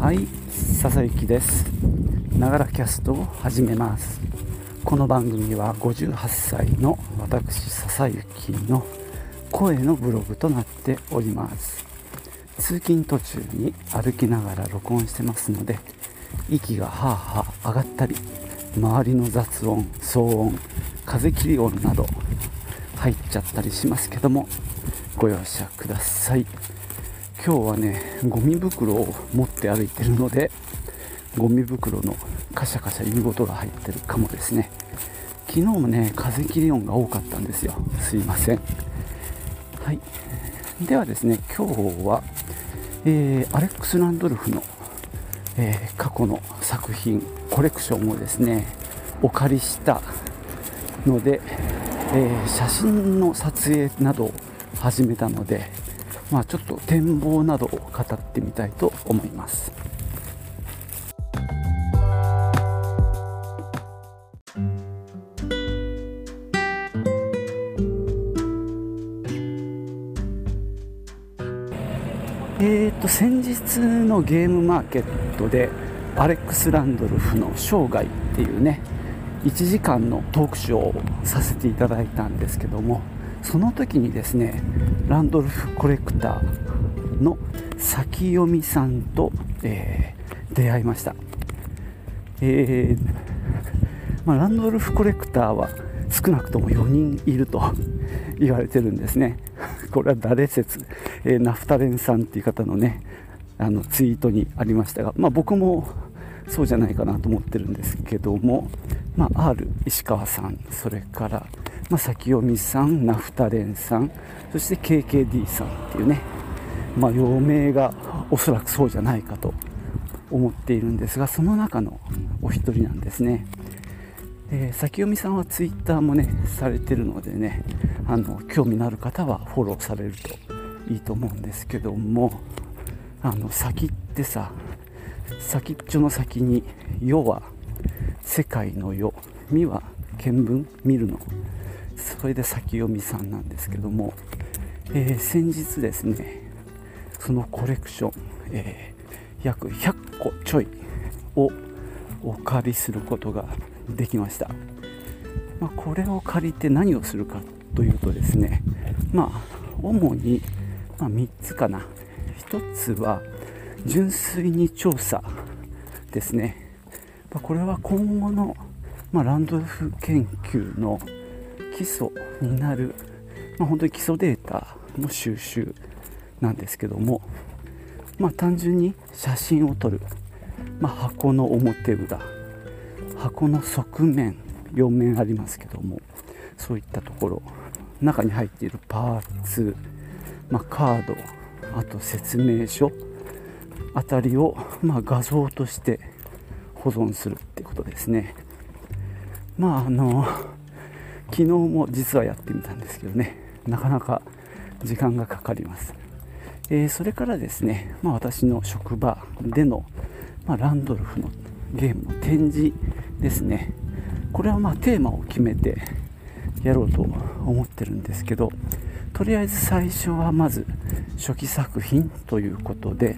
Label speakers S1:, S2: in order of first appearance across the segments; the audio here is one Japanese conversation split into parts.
S1: はい笹幸です。ながらキャストを始めます。この番組は58歳の私笹幸の声のブログとなっております。通勤途中に歩きながら録音してますので息がはあはあ上がったり周りの雑音騒音風切り音など入っちゃったりしますけどもご容赦ください。今日はねゴミ袋を持って歩いてるのでゴミ袋のカシャカシャ言うことが入ってるかもですね。昨日もね風切り音が多かったんですよ。すいません。はい。ではですね今日は、えー、アレックス・ランドルフの、えー、過去の作品コレクションをですねお借りしたので、えー、写真の撮影などを始めたのでまあ、ちょっと展望などを語ってみたいと思います。えーと、先日のゲームマーケットでアレックス・ランドルフの生涯っていうね1時間のトークショーをさせていただいたんですけどもその時にですねランドルフコレクターの先読みさんと、えー、出会いました、えー、まあ、ランドルフコレクターは少なくとも4人いると 言われてるんですね。これは誰説、えー、ナフタレンさんっていう方のねあのツイートにありましたが、まあ、僕もそうじゃないかなと思ってるんですけども、まあ、R 石川さんそれからまあ、先読みさん、ナフタレンさん、そして KKD さんっていうね、まあ、余命がおそらくそうじゃないかと思っているんですが、その中のお一人なんですね。えー、先読みさんはツイッターもね、されてるのでね、あの興味のある方はフォローされるといいと思うんですけども、あの先ってさ、先っちょの先に「世は世界の世」「み」は見聞見るの。それで先読みさんなんですけども、えー、先日ですねそのコレクション、えー、約100個ちょいをお借りすることができました、まあ、これを借りて何をするかというとですねまあ主に、まあ、3つかな。1つは純粋に調査ですね、ま、これは今後の、まあ、ランドルフ研究の基礎になる、まあ、本当に基礎データの収集なんですけども、まあ、単純に写真を撮る、ま、箱の表裏箱の側面4面ありますけどもそういったところ中に入っているパーツ、ま、カードあと説明書あたりを、まあ、画像として保存するってことですね。まああの昨日も実はやってみたんですけどね。なかなか時間がかかります、えー、それからですね、まあ、私の職場での、まあ、ランドルフのゲームの展示ですね。これはまあテーマを決めてやろうと思ってるんですけどとりあえず最初はまず初期作品ということで、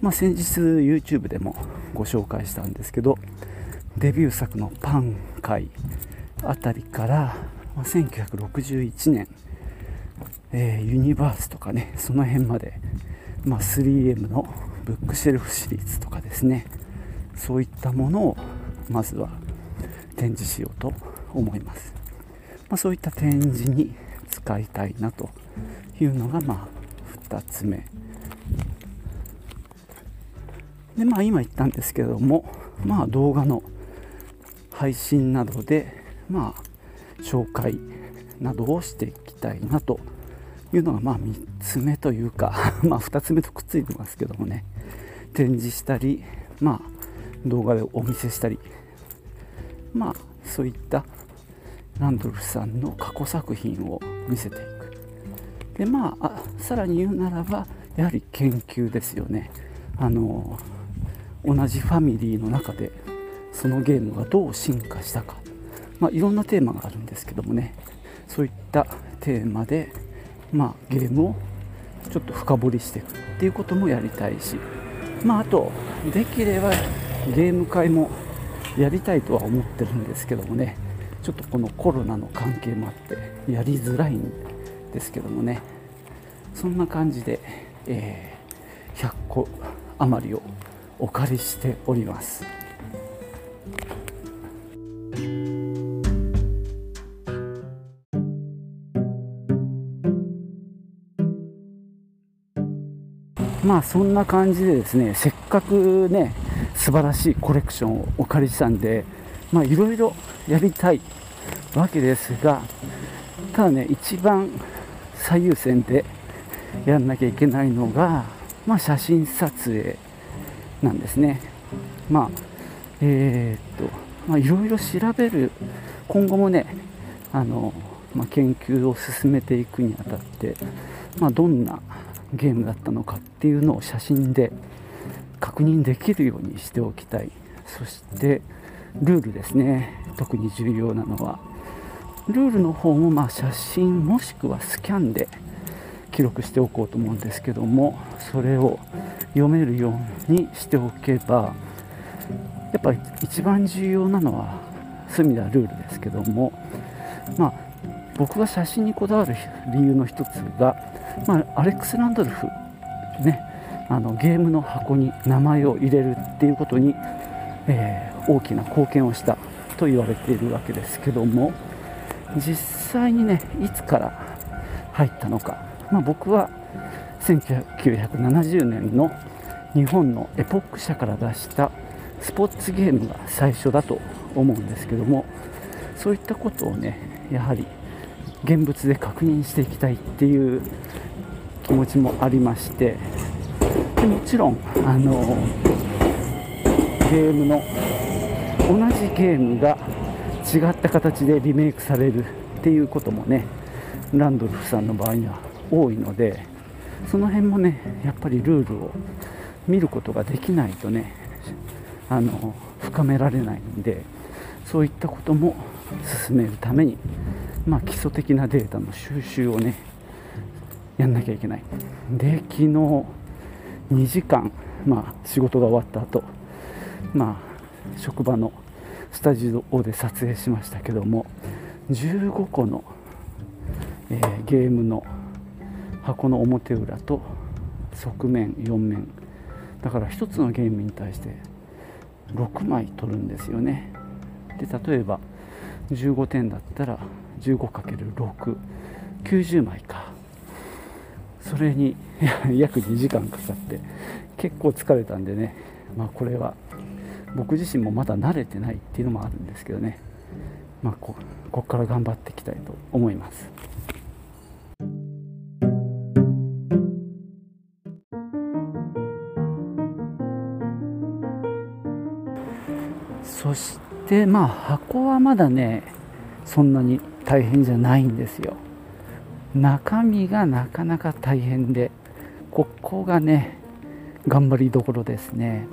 S1: まあ、先日 YouTube でもご紹介したんですけどデビュー作の「パン会」あたりから、まあ、1961年、えー、ユニバースとかねその辺まで、まあ、3M のブックシェルフシリーズとかですねそういったものをまずは展示しようと思います、まあ、そういった展示に使いたいなというのがまあ2つ目。でまあ今言ったんですけどもまあ動画の配信などでまあ、紹介などをしていきたいなというのが、まあ、3つ目というか まあ、2つ目とくっついてますけどもね、展示したり、まあ、動画でお見せしたり、まあ、そういったランドルフさんの過去作品を見せていく。で、まあ、あさらに言うならば、やはり研究ですよね。あの、同じファミリーの中で、そのゲームがどう進化したか。まあ、いろんなテーマがあるんですけどもね。そういったテーマで、まあ、ゲームをちょっと深掘りしていくっていうこともやりたいし。まああとできればゲーム会もやりたいとは思ってるんですけどもね。ちょっとこのコロナの関係もあってやりづらいんですけどもね。そんな感じで、えー、100個余りをお借りしております。まあそんな感じでですねせっかくね素晴らしいコレクションをお借りしたんでまあいろいろやりたいわけですがただね一番最優先でやんなきゃいけないのが、まあ、写真撮影。なんですね。まあえー、っとまあいろいろ調べる今後もねあの、まあ、研究を進めていくにあたって、まあ、どんなゲームだったのかっていうのを写真で確認できるようにしておきたい。そしてルールですね。特に重要なのは。ルールの方もまあ写真もしくはスキャンで記録しておこうと思うんですけどもそれを読めるようにしておけばやっぱり一番重要なのは隅田ルールですけどもまあ僕が写真にこだわる理由の一つがまあ、アレックス・ランドルフ、ね、あのゲームの箱に名前を入れるっていうことに、えー、大きな貢献をしたと言われているわけですけども実際にねいつから入ったのか、まあ、僕は1970年の日本のエポック社から出したスポーツゲームが最初だと思うんですけどもそういったことをねやはり現物で確認していきたいっていう気持ちもありましてでもちろんあのゲームの同じゲームが違った形でリメイクされるっていうこともねランドルフさんの場合には多いのでその辺もねやっぱりルールを見ることができないとねあの深められないんでそういったことも進めるために、まあ、基礎的なデータの収集をねやんなきゃいけない。で昨日2時間、まあ、仕事が終わった後、まあ職場のスタジオで撮影しましたけども15個の、えー、ゲームの箱の表裏と側面4面。だから1つのゲームに対して6枚取るんですよね。で例えば15点だったら 15×690 枚か。それに 約2時間かかって結構疲れたんでね、まあ、これは僕自身もまだ慣れてないっていうのもあるんですけどね、まあ、ここから頑張っていきたいと思います。そしてまあ箱はまだねそんなに大変じゃないんですよ。中身がなかなか大変でここがね頑張りどころですね、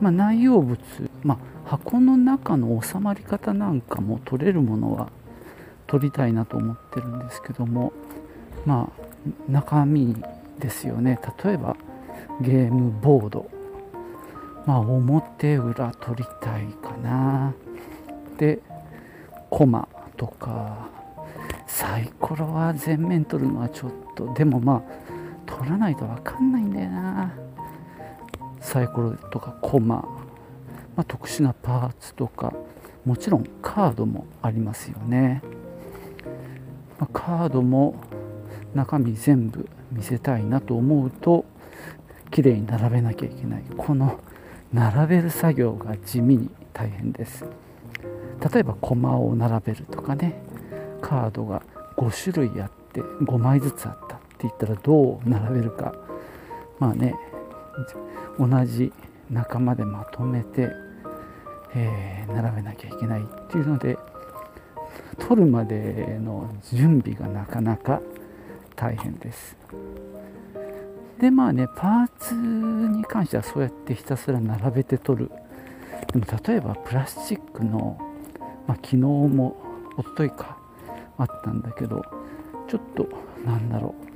S1: まあ、内容物、まあ、箱の中の収まり方なんかも取れるものは取りたいなと思ってるんですけどもまあ中身ですよね。例えばゲームボード。まあ表裏取りたいかな。でコマとかサイコロは全面取るのはちょっとでもまあ取らないと分かんないんだよな。サイコロとかコマ、まあ、特殊なパーツとかもちろんカードもありますよね、まあ、カードも中身全部見せたいなと思うと綺麗に並べなきゃいけない。この並べる作業が地味に大変です。例えばコマを並べるとかね。カードが5種類あって5枚ずつあったって言ったらどう並べるか。まあね同じ仲間でまとめて、えー、並べなきゃいけないっていうので取るまでの準備がなかなか大変です。でまあねパーツに関してはそうやってひたすら並べて取る。でも例えばプラスチックの、まあ、昨日もおとといかあったんだけどちょっとなんだろう。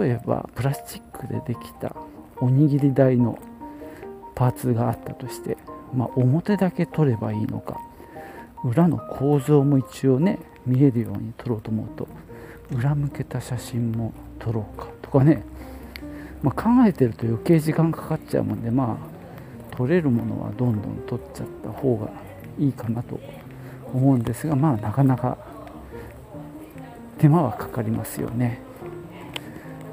S1: 例えばプラスチックでできたおにぎり台のパーツがあったとして、まあ、表だけ撮ればいいのか。裏の構造も一応ね見えるように撮ろうと思うと裏向けた写真も撮ろうか。かね、まあ、考えてると余計時間かかっちゃうもんでまあ撮れるものはどんどん撮っちゃった方がいいかなと思うんですがまあなかなか手間はかかりますよね。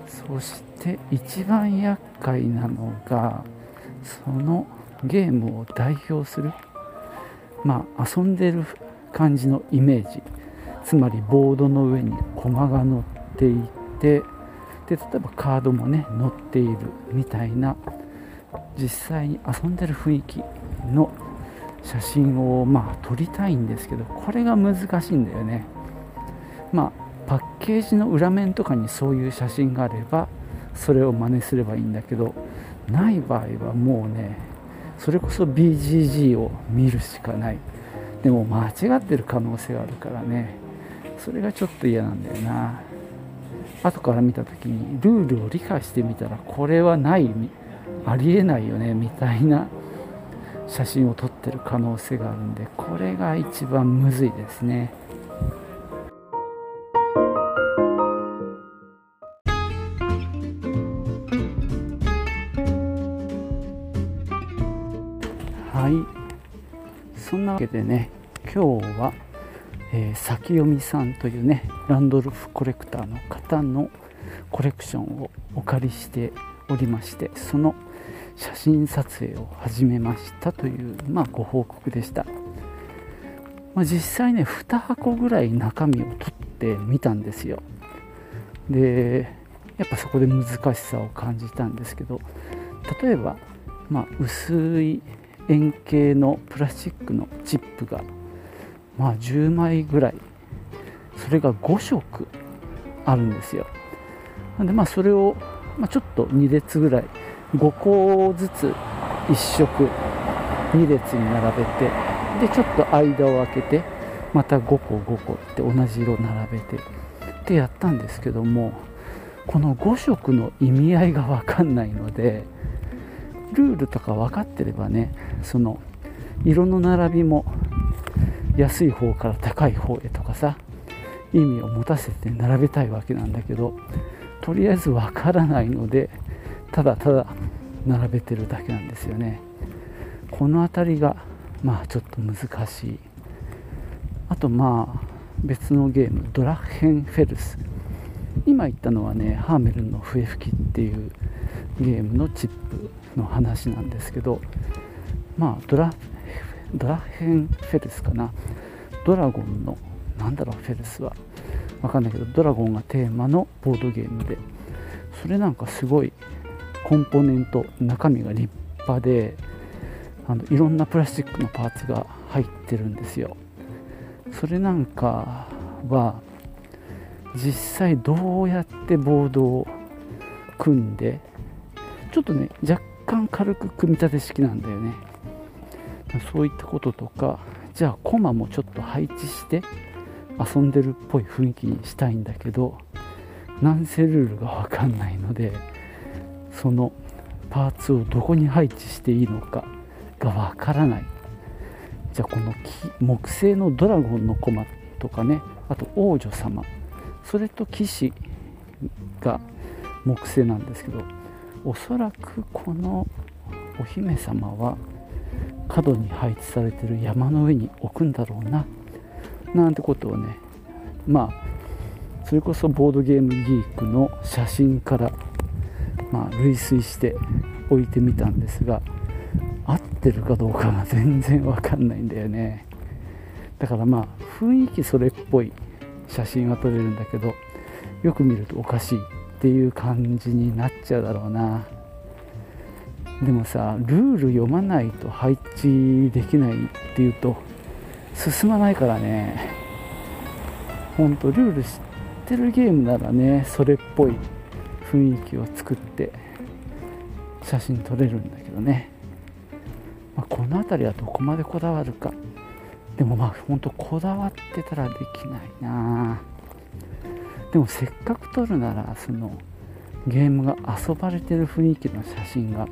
S1: そして一番厄介なのがそのゲームを代表するまあ遊んでる感じのイメージ。つまりボードの上に駒が乗っていてで例えばカードもね載っているみたいな実際に遊んでる雰囲気の写真をまあ撮りたいんですけどこれが難しいんだよね。まあパッケージの裏面とかにそういう写真があればそれを真似すればいいんだけどない場合はもうねそれこそ BGG を見るしかない。でも間違ってる可能性があるからね。それがちょっと嫌なんだよな。後から見た時にルールを理解してみたらこれはないありえないよねみたいな写真を撮ってる可能性があるんでこれが一番むずいですね。はい。そんなわけでね今日は、えー、先読みさんというねランドルフコレクターの方のコレクションをお借りしておりましてその写真撮影を始めましたという、まあ、ご報告でした、まあ、実際ね2箱ぐらい中身を取ってみたんですよ。でやっぱそこで難しさを感じたんですけど例えば、まあ、薄い円形のプラスチックのチップが、まあ、10枚ぐらい。それが5色あるんですよ。なんでまあそれを、まあ、ちょっと2列ぐらい。5個ずつ1色2列に並べて。でちょっと間を空けてまた5個5個って同じ色並べて。ってやったんですけどもこの5色の意味合いが分かんないのでルールとか分かってればねその色の並びも安い方から高い方へとかさ意味を持たせて並べたいわけなんだけどとりあえず分からないのでただただ並べてるだけなんですよね。この辺りがまあちょっと難しい。あとまあ別のゲームドラッヘンフェルス。今言ったのはねハーメルンの笛吹きっていうゲームのチップの話なんですけどまあドラッドラヘンフェルスかな？ドラゴンのなんだろうフェルスは。わかんないけどドラゴンがテーマのボードゲームで。それなんかすごいコンポーネント中身が立派であのいろんなプラスチックのパーツが入ってるんですよ。それなんかは実際どうやってボードを組んでちょっとね若干軽く組み立て式なんだよねそういったこととかじゃあコマもちょっと配置して遊んでるっぽい雰囲気にしたいんだけどなんせルールが分かんないのでそのパーツをどこに配置していいのかがわからない。じゃあこの木製のドラゴンのコマとかねあと王女様それと騎士が木製なんですけどおそらくこのお姫様は角に配置されてる山の上に置くんだろうな。なんてことをねまあそれこそボードゲームギークの写真からまあ、類推して置いてみたんですが合ってるかどうかが全然わかんないんだよね。だからまあ雰囲気それっぽい写真は撮れるんだけどよく見るとおかしいっていう感じになっちゃうだろうな。でもさルール読まないと配置できないっていうと進まないからね。ほんとルール知ってるゲームならねそれっぽい雰囲気を作って写真撮れるんだけどね、まあ、この辺りはどこまでこだわるか。でもまあほんとこだわってたらできないな。でもせっかく撮るならそのゲームが遊ばれてる雰囲気の写真が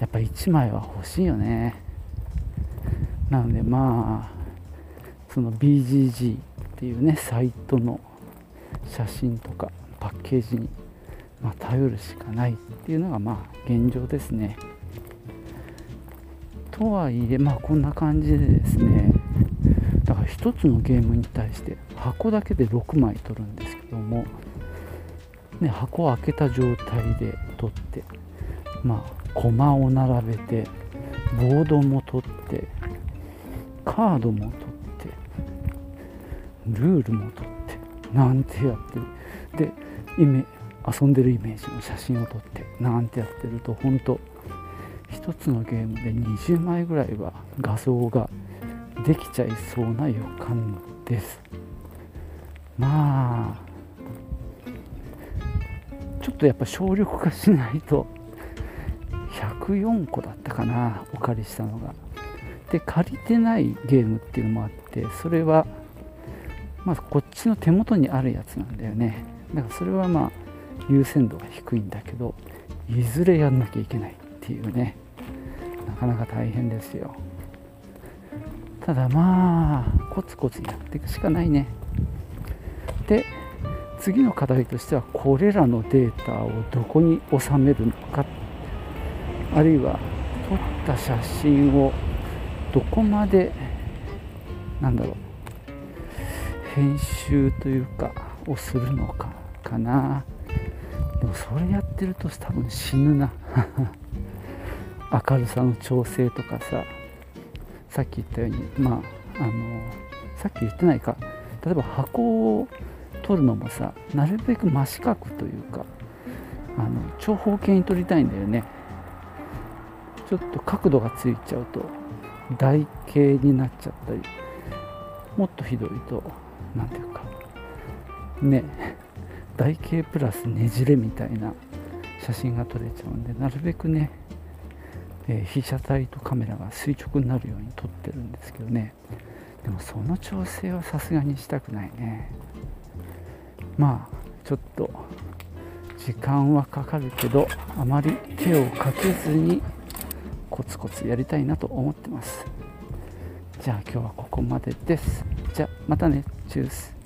S1: やっぱ1枚は欲しいよね。なのでまあその BGG っていうねサイトの写真とかパッケージに、ま、頼るしかないっていうのがまあ現状ですね。とはいえまあこんな感じでですね。だから1つのゲームに対して箱だけで6枚取るんですけども、ね、箱を開けた状態で取ってまあ駒を並べてボードも取ってカードも取ってルールも取ってなんてやってる。でイメ遊んでるイメージの写真を撮ってなんてやってると本当1つのゲームで20枚ぐらいは画像ができちゃいそうな予感です。まあちょっとやっぱ省力化しないと104個だったかなお借りしたのが。で借りてないゲームっていうのもあってそれはまずこっちの手元にあるやつなんだよね。だからそれはまあ優先度が低いんだけどいずれやんなきゃいけないっていうね。なかなか大変ですよ。ただまあコツコツやっていくしかないね。で次の課題としてはこれらのデータをどこに収めるのかっあるいは撮った写真をどこまでなんだろう編集というかをするのかかな。でもそれやってると多分死ぬな。明るさの調整とかさ。さっき言ったようにまああのさっき言ってないか。例えば箱を取るのもさなるべく真四角というかあの長方形に取りたいんだよね。ちょっと角度がついちゃうと台形になっちゃったり。もっとひどいと何ていうか。ね。台形プラスねじれみたいな写真が撮れちゃうんでなるべくねえー、被写体とカメラが垂直になるように撮ってるんですけどね。でもその調整はさすがにしたくないね。まあちょっと時間はかかるけどあまり手をかけずにコツコツやりたいなと思ってます。じゃあ今日はここまでです。じゃあまたね。チュース。